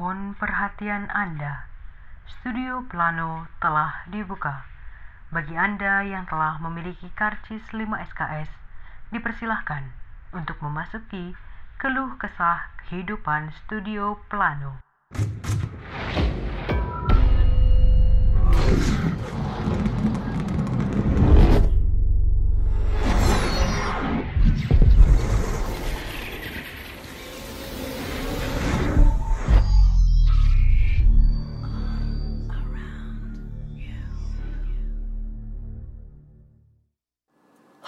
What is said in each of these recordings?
Mohon perhatian Anda. Studio Plano telah dibuka. Bagi Anda yang telah memiliki karcis 5 SKS, dipersilahkan untuk memasuki keluh kesah kehidupan Studio Plano.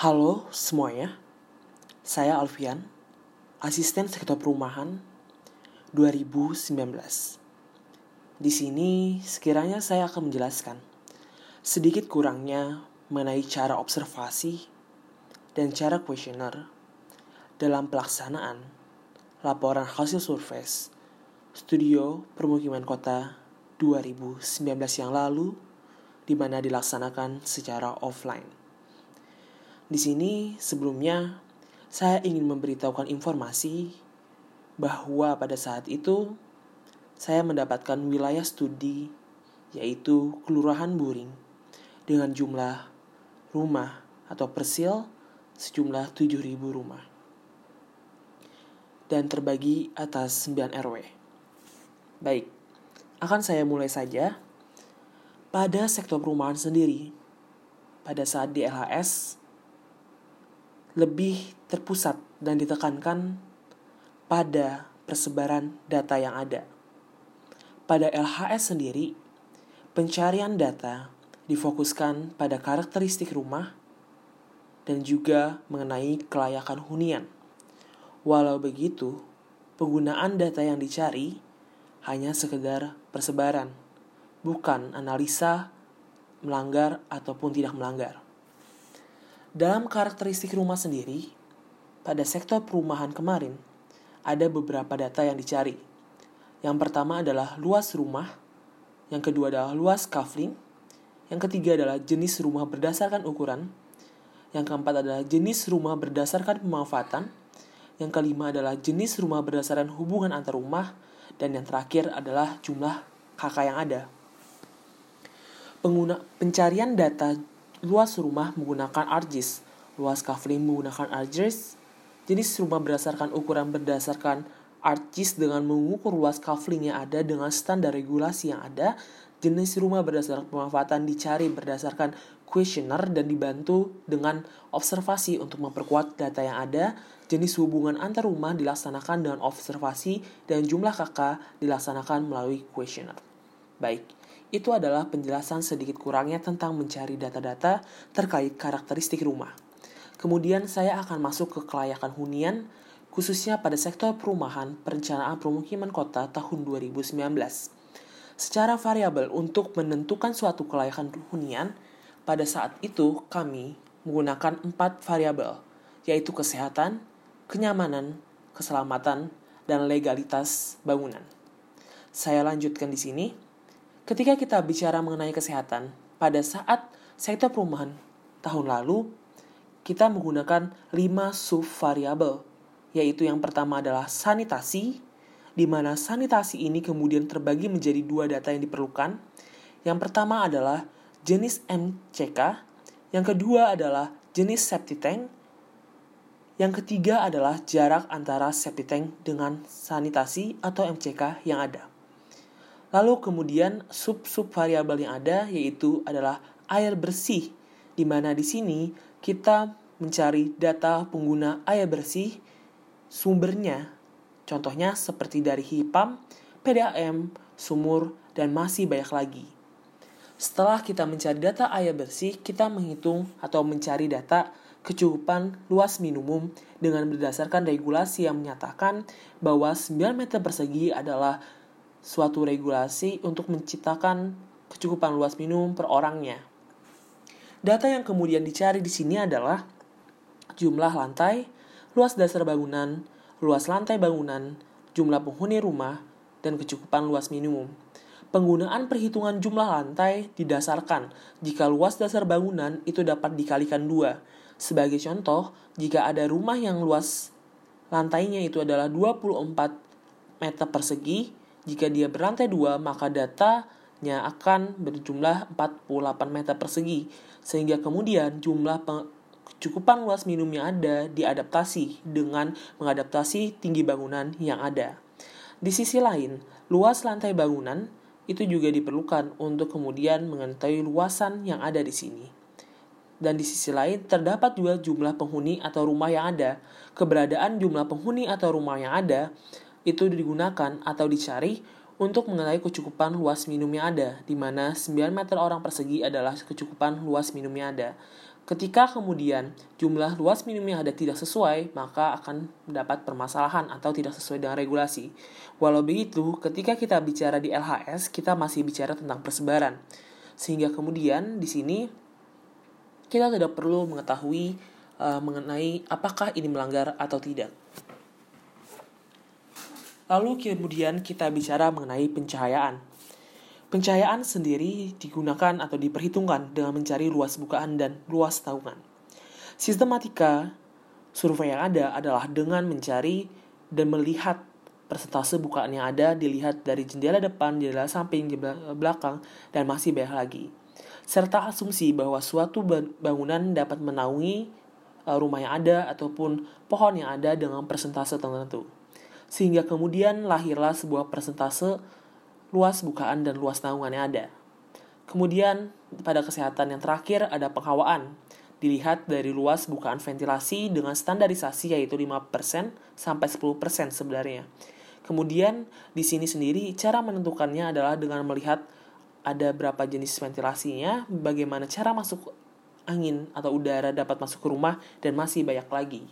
Halo semuanya, saya Alfian, asisten sektor perumahan 2019. Di sini sekiranya saya akan menjelaskan sedikit kurangnya mengenai cara observasi dan cara kuesioner dalam pelaksanaan laporan hasil survei Studio Permukiman Kota 2019 yang lalu di mana dilaksanakan secara offline. Di sini sebelumnya saya ingin memberitahukan informasi bahwa pada saat itu saya mendapatkan wilayah studi yaitu Kelurahan Buring dengan jumlah rumah atau persil sejumlah 7.000 rumah dan terbagi atas 9 RW. Baik, akan saya mulai saja pada sektor perumahan sendiri. Pada saat di LHS, lebih terpusat dan ditekankan pada persebaran data yang ada. Pada LHS sendiri, pencarian data difokuskan pada karakteristik rumah dan juga mengenai kelayakan hunian. Walau begitu, penggunaan data yang dicari hanya sekedar persebaran, bukan analisa melanggar ataupun tidak melanggar. Dalam karakteristik rumah sendiri, pada sektor perumahan kemarin, ada beberapa data yang dicari. Yang pertama adalah luas rumah, yang kedua adalah luas kafling, yang ketiga adalah jenis rumah berdasarkan ukuran, yang keempat adalah jenis rumah berdasarkan pemanfaatan, yang kelima adalah jenis rumah berdasarkan hubungan antar rumah, dan yang terakhir adalah jumlah kakak yang ada. Pengguna pencarian data luas rumah menggunakan ArcGIS, luas kafling menggunakan ArcGIS, jenis rumah berdasarkan ukuran berdasarkan ArcGIS dengan mengukur luas kafling yang ada dengan standar regulasi yang ada, jenis rumah berdasarkan pemanfaatan dicari berdasarkan kuesioner dan dibantu dengan observasi untuk memperkuat data yang ada, jenis hubungan antar rumah dilaksanakan dengan observasi dan jumlah kakak dilaksanakan melalui kuesioner. Baik, itu adalah penjelasan sedikit kurangnya tentang mencari data-data terkait karakteristik rumah. Kemudian saya akan masuk ke kelayakan hunian, khususnya pada sektor perumahan perencanaan pemukiman kota tahun 2019. Secara variabel untuk menentukan suatu kelayakan hunian, pada saat itu kami menggunakan empat variabel, yaitu kesehatan, kenyamanan, keselamatan, dan legalitas bangunan. Saya lanjutkan di sini. Ketika kita bicara mengenai kesehatan, pada saat sektor perumahan tahun lalu, kita menggunakan 5 subvariabel, yaitu yang pertama adalah sanitasi, di mana sanitasi ini kemudian terbagi menjadi dua data yang diperlukan. Yang pertama adalah jenis MCK, yang kedua adalah jenis septic tank, yang ketiga adalah jarak antara septic tank dengan sanitasi atau MCK yang ada. Lalu kemudian sub-sub variabel yang ada yaitu adalah air bersih, di mana di sini kita mencari data pengguna air bersih sumbernya. Contohnya seperti dari HIPAM, PDAM, sumur, dan masih banyak lagi. Setelah kita mencari data air bersih, kita menghitung atau mencari data kecukupan luas minimum dengan berdasarkan regulasi yang menyatakan bahwa 9 meter persegi adalah suatu regulasi untuk menciptakan kecukupan luas minum per orangnya. Data yang kemudian dicari di sini adalah jumlah lantai, luas dasar bangunan, luas lantai bangunan, jumlah penghuni rumah, dan kecukupan luas minimum. Penggunaan perhitungan jumlah lantai didasarkan jika luas dasar bangunan itu dapat dikalikan dua. Sebagai contoh, jika ada rumah yang luas lantainya itu adalah 24 meter persegi, Jika dia berlantai dua, maka datanya akan berjumlah 48 meter persegi, sehingga kemudian jumlah kecukupan luas minum yang ada diadaptasi dengan mengadaptasi tinggi bangunan yang ada. Di sisi lain, luas lantai bangunan itu juga diperlukan untuk kemudian mengetahui luasan yang ada di sini. Dan di sisi lain, terdapat juga jumlah penghuni atau rumah yang ada. Keberadaan jumlah penghuni atau rumah yang ada itu digunakan atau dicari untuk mengetahui kecukupan luas minum yang ada, di mana 9 meter orang persegi adalah kecukupan luas minum yang ada. Ketika kemudian jumlah luas minum yang ada tidak sesuai, maka akan mendapat permasalahan atau tidak sesuai dengan regulasi. Walau begitu, ketika kita bicara di LHS, kita masih bicara tentang persebaran. Sehingga kemudian di sini kita tidak perlu mengetahui uh, mengenai apakah ini melanggar atau tidak. Lalu kemudian kita bicara mengenai pencahayaan. Pencahayaan sendiri digunakan atau diperhitungkan dengan mencari luas bukaan dan luas taungan. Sistematika survei yang ada adalah dengan mencari dan melihat persentase bukaan yang ada dilihat dari jendela depan, jendela samping, jendela belakang, dan masih banyak lagi. Serta asumsi bahwa suatu bangunan dapat menaungi uh, rumah yang ada ataupun pohon yang ada dengan persentase tertentu sehingga kemudian lahirlah sebuah persentase luas bukaan dan luas naungan yang ada. Kemudian pada kesehatan yang terakhir ada penghawaan. Dilihat dari luas bukaan ventilasi dengan standarisasi yaitu 5% sampai 10% sebenarnya. Kemudian di sini sendiri cara menentukannya adalah dengan melihat ada berapa jenis ventilasinya, bagaimana cara masuk angin atau udara dapat masuk ke rumah dan masih banyak lagi.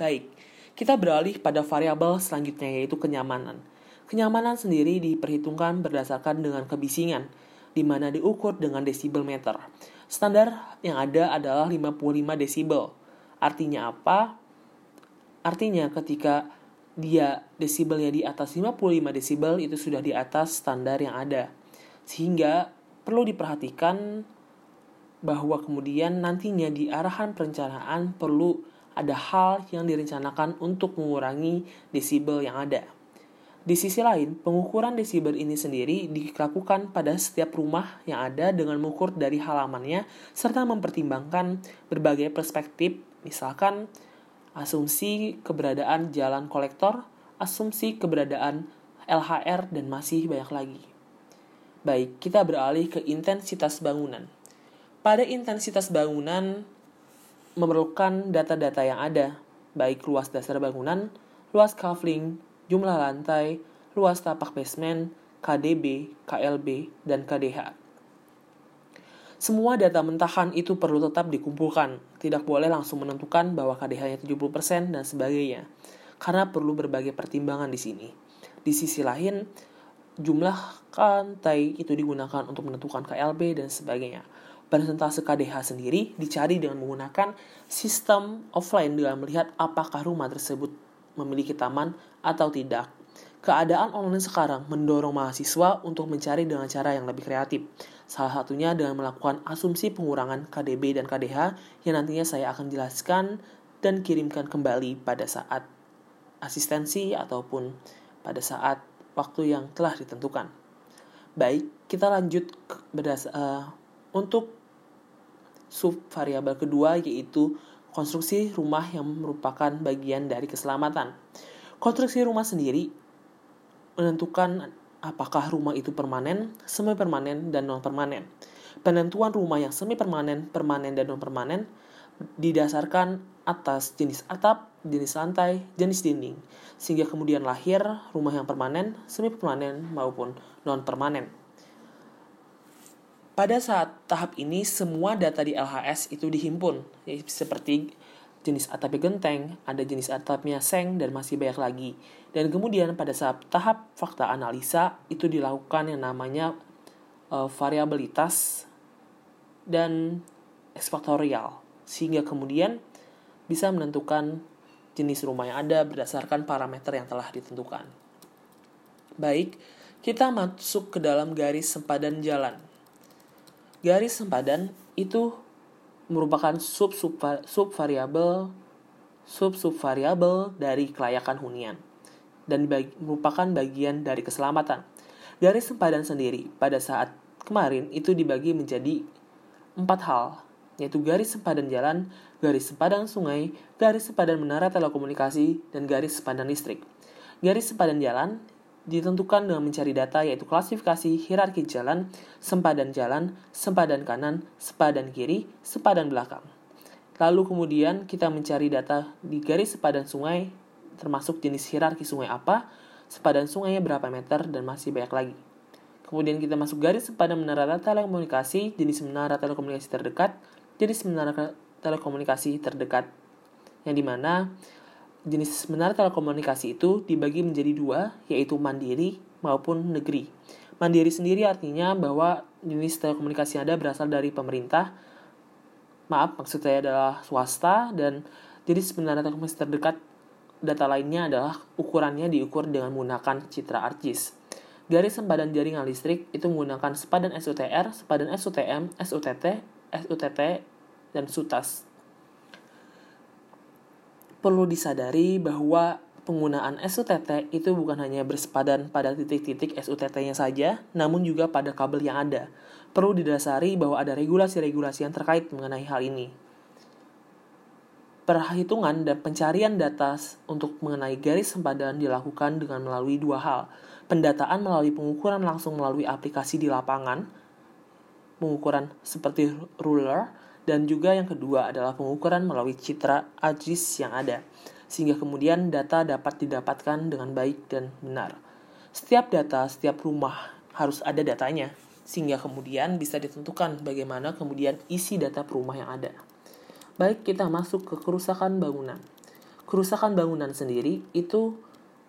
Baik, kita beralih pada variabel selanjutnya yaitu kenyamanan. Kenyamanan sendiri diperhitungkan berdasarkan dengan kebisingan, di mana diukur dengan desibel meter. Standar yang ada adalah 55 desibel. Artinya apa? Artinya ketika dia desibelnya di atas 55 desibel itu sudah di atas standar yang ada. Sehingga perlu diperhatikan bahwa kemudian nantinya di arahan perencanaan perlu ada hal yang direncanakan untuk mengurangi desibel yang ada. Di sisi lain, pengukuran desibel ini sendiri dilakukan pada setiap rumah yang ada dengan mengukur dari halamannya serta mempertimbangkan berbagai perspektif, misalkan asumsi keberadaan jalan kolektor, asumsi keberadaan LHR, dan masih banyak lagi. Baik, kita beralih ke intensitas bangunan. Pada intensitas bangunan, memerlukan data-data yang ada, baik luas dasar bangunan, luas kavling, jumlah lantai, luas tapak basement, KDB, KLB, dan KDH. Semua data mentahan itu perlu tetap dikumpulkan, tidak boleh langsung menentukan bahwa KDH-nya 70% dan sebagainya, karena perlu berbagai pertimbangan di sini. Di sisi lain, jumlah lantai itu digunakan untuk menentukan KLB dan sebagainya persentase KDH sendiri dicari dengan menggunakan sistem offline dengan melihat apakah rumah tersebut memiliki taman atau tidak. Keadaan online sekarang mendorong mahasiswa untuk mencari dengan cara yang lebih kreatif. Salah satunya dengan melakukan asumsi pengurangan KDB dan KDH yang nantinya saya akan jelaskan dan kirimkan kembali pada saat asistensi ataupun pada saat waktu yang telah ditentukan. Baik, kita lanjut ke uh, untuk subvariabel kedua yaitu konstruksi rumah yang merupakan bagian dari keselamatan. Konstruksi rumah sendiri menentukan apakah rumah itu permanen, semi permanen, dan non permanen. Penentuan rumah yang semi permanen, permanen, dan non permanen didasarkan atas jenis atap, jenis lantai, jenis dinding, sehingga kemudian lahir rumah yang permanen, semi permanen, maupun non permanen. Pada saat tahap ini, semua data di LHS itu dihimpun, seperti jenis atapnya genteng, ada jenis atapnya seng, dan masih banyak lagi. Dan kemudian pada saat tahap fakta analisa, itu dilakukan yang namanya uh, variabilitas dan eksfaktorial, sehingga kemudian bisa menentukan jenis rumah yang ada berdasarkan parameter yang telah ditentukan. Baik, kita masuk ke dalam garis sempadan jalan. Garis sempadan itu merupakan sub sub sub variabel sub sub variabel dari kelayakan hunian. dan dibagi, merupakan bagian dari keselamatan. Garis sempadan sendiri pada saat kemarin itu dibagi menjadi empat hal, yaitu garis sempadan jalan, garis sempadan sungai, garis sempadan menara telekomunikasi, dan garis sempadan listrik. Garis sempadan jalan ditentukan dengan mencari data yaitu klasifikasi hierarki jalan, sempadan jalan, sempadan kanan, sempadan kiri, sempadan belakang. Lalu kemudian kita mencari data di garis sepadan sungai, termasuk jenis hierarki sungai apa, sepadan sungainya berapa meter, dan masih banyak lagi. Kemudian kita masuk garis sepadan menara telekomunikasi, jenis menara telekomunikasi terdekat, jenis menara telekomunikasi terdekat, yang di mana jenis menara telekomunikasi itu dibagi menjadi dua, yaitu mandiri maupun negeri. Mandiri sendiri artinya bahwa jenis telekomunikasi yang ada berasal dari pemerintah, maaf maksud saya adalah swasta, dan jenis menara telekomunikasi terdekat data lainnya adalah ukurannya diukur dengan menggunakan citra ArcGIS. Garis sempadan jaringan listrik itu menggunakan sepadan SUTR, sepadan SUTM, SUTT, SUTT, dan SUTAS perlu disadari bahwa penggunaan SUTT itu bukan hanya bersepadan pada titik-titik SUTT-nya saja, namun juga pada kabel yang ada. Perlu didasari bahwa ada regulasi-regulasi yang terkait mengenai hal ini. Perhitungan dan pencarian data untuk mengenai garis sempadan dilakukan dengan melalui dua hal. Pendataan melalui pengukuran langsung melalui aplikasi di lapangan, pengukuran seperti ruler, dan juga yang kedua adalah pengukuran melalui citra AGIS yang ada, sehingga kemudian data dapat didapatkan dengan baik dan benar. Setiap data, setiap rumah harus ada datanya, sehingga kemudian bisa ditentukan bagaimana kemudian isi data per rumah yang ada. Baik, kita masuk ke kerusakan bangunan. Kerusakan bangunan sendiri itu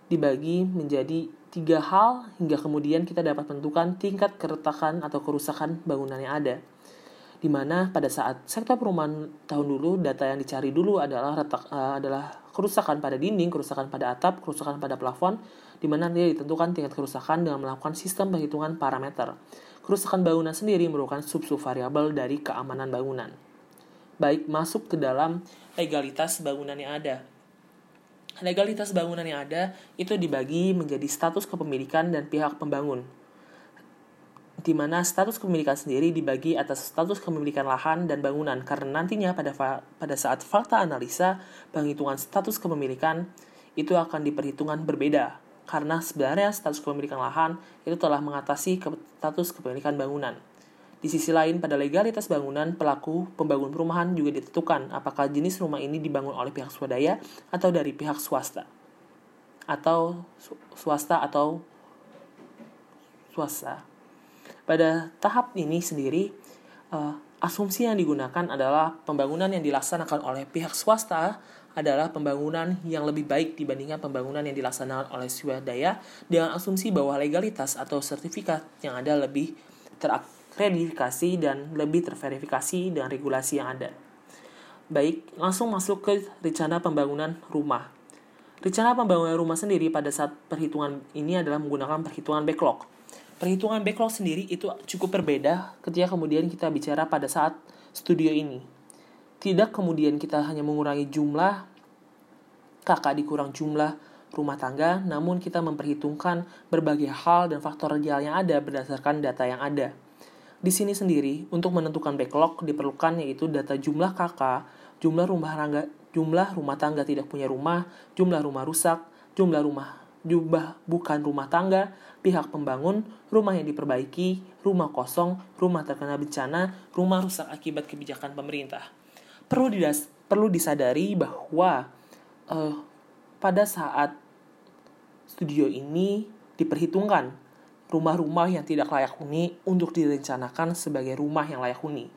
dibagi menjadi tiga hal hingga kemudian kita dapat menentukan tingkat keretakan atau kerusakan bangunan yang ada di mana pada saat sektor perumahan tahun dulu data yang dicari dulu adalah retak uh, adalah kerusakan pada dinding, kerusakan pada atap, kerusakan pada plafon, di mana dia ditentukan tingkat kerusakan dengan melakukan sistem perhitungan parameter. Kerusakan bangunan sendiri merupakan sub-sub variabel dari keamanan bangunan. Baik masuk ke dalam legalitas bangunan yang ada. Legalitas bangunan yang ada itu dibagi menjadi status kepemilikan dan pihak pembangun di mana status kepemilikan sendiri dibagi atas status kepemilikan lahan dan bangunan karena nantinya pada pada saat fakta analisa penghitungan status kepemilikan itu akan diperhitungan berbeda karena sebenarnya status kepemilikan lahan itu telah mengatasi ke status kepemilikan bangunan. Di sisi lain, pada legalitas bangunan, pelaku pembangun perumahan juga ditentukan apakah jenis rumah ini dibangun oleh pihak swadaya atau dari pihak swasta. Atau swasta atau swasta. Pada tahap ini sendiri, uh, asumsi yang digunakan adalah pembangunan yang dilaksanakan oleh pihak swasta adalah pembangunan yang lebih baik dibandingkan pembangunan yang dilaksanakan oleh swadaya dengan asumsi bahwa legalitas atau sertifikat yang ada lebih terakreditasi dan lebih terverifikasi dengan regulasi yang ada. Baik, langsung masuk ke rencana pembangunan rumah. Rencana pembangunan rumah sendiri pada saat perhitungan ini adalah menggunakan perhitungan backlog perhitungan backlog sendiri itu cukup berbeda ketika kemudian kita bicara pada saat studio ini. Tidak kemudian kita hanya mengurangi jumlah kakak dikurang jumlah rumah tangga, namun kita memperhitungkan berbagai hal dan faktor real yang ada berdasarkan data yang ada. Di sini sendiri, untuk menentukan backlog diperlukan yaitu data jumlah kakak, jumlah rumah tangga, jumlah rumah tangga tidak punya rumah, jumlah rumah rusak, jumlah rumah jumlah bukan rumah tangga, pihak pembangun, rumah yang diperbaiki, rumah kosong, rumah terkena bencana, rumah rusak akibat kebijakan pemerintah. Perlu didas perlu disadari bahwa uh, pada saat studio ini diperhitungkan rumah-rumah yang tidak layak huni untuk direncanakan sebagai rumah yang layak huni.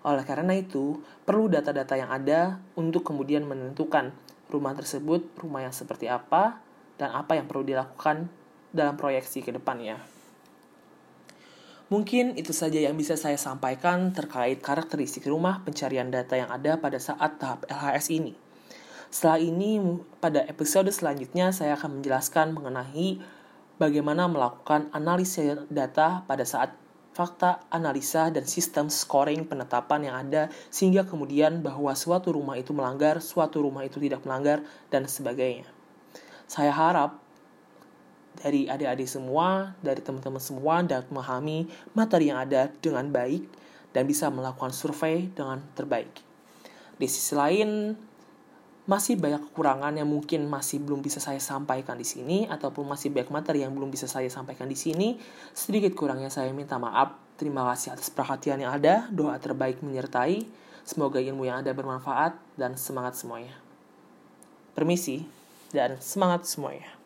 Oleh karena itu, perlu data-data yang ada untuk kemudian menentukan rumah tersebut rumah yang seperti apa dan apa yang perlu dilakukan dalam proyeksi ke depannya. Mungkin itu saja yang bisa saya sampaikan terkait karakteristik rumah pencarian data yang ada pada saat tahap LHS ini. Setelah ini, pada episode selanjutnya saya akan menjelaskan mengenai bagaimana melakukan analisis data pada saat fakta, analisa, dan sistem scoring penetapan yang ada sehingga kemudian bahwa suatu rumah itu melanggar, suatu rumah itu tidak melanggar, dan sebagainya. Saya harap dari adik-adik semua, dari teman-teman semua dapat memahami materi yang ada dengan baik dan bisa melakukan survei dengan terbaik. Di sisi lain, masih banyak kekurangan yang mungkin masih belum bisa saya sampaikan di sini ataupun masih banyak materi yang belum bisa saya sampaikan di sini. Sedikit kurangnya saya minta maaf. Terima kasih atas perhatian yang ada. Doa terbaik menyertai. Semoga ilmu yang ada bermanfaat dan semangat semuanya. Permisi dan semangat semuanya.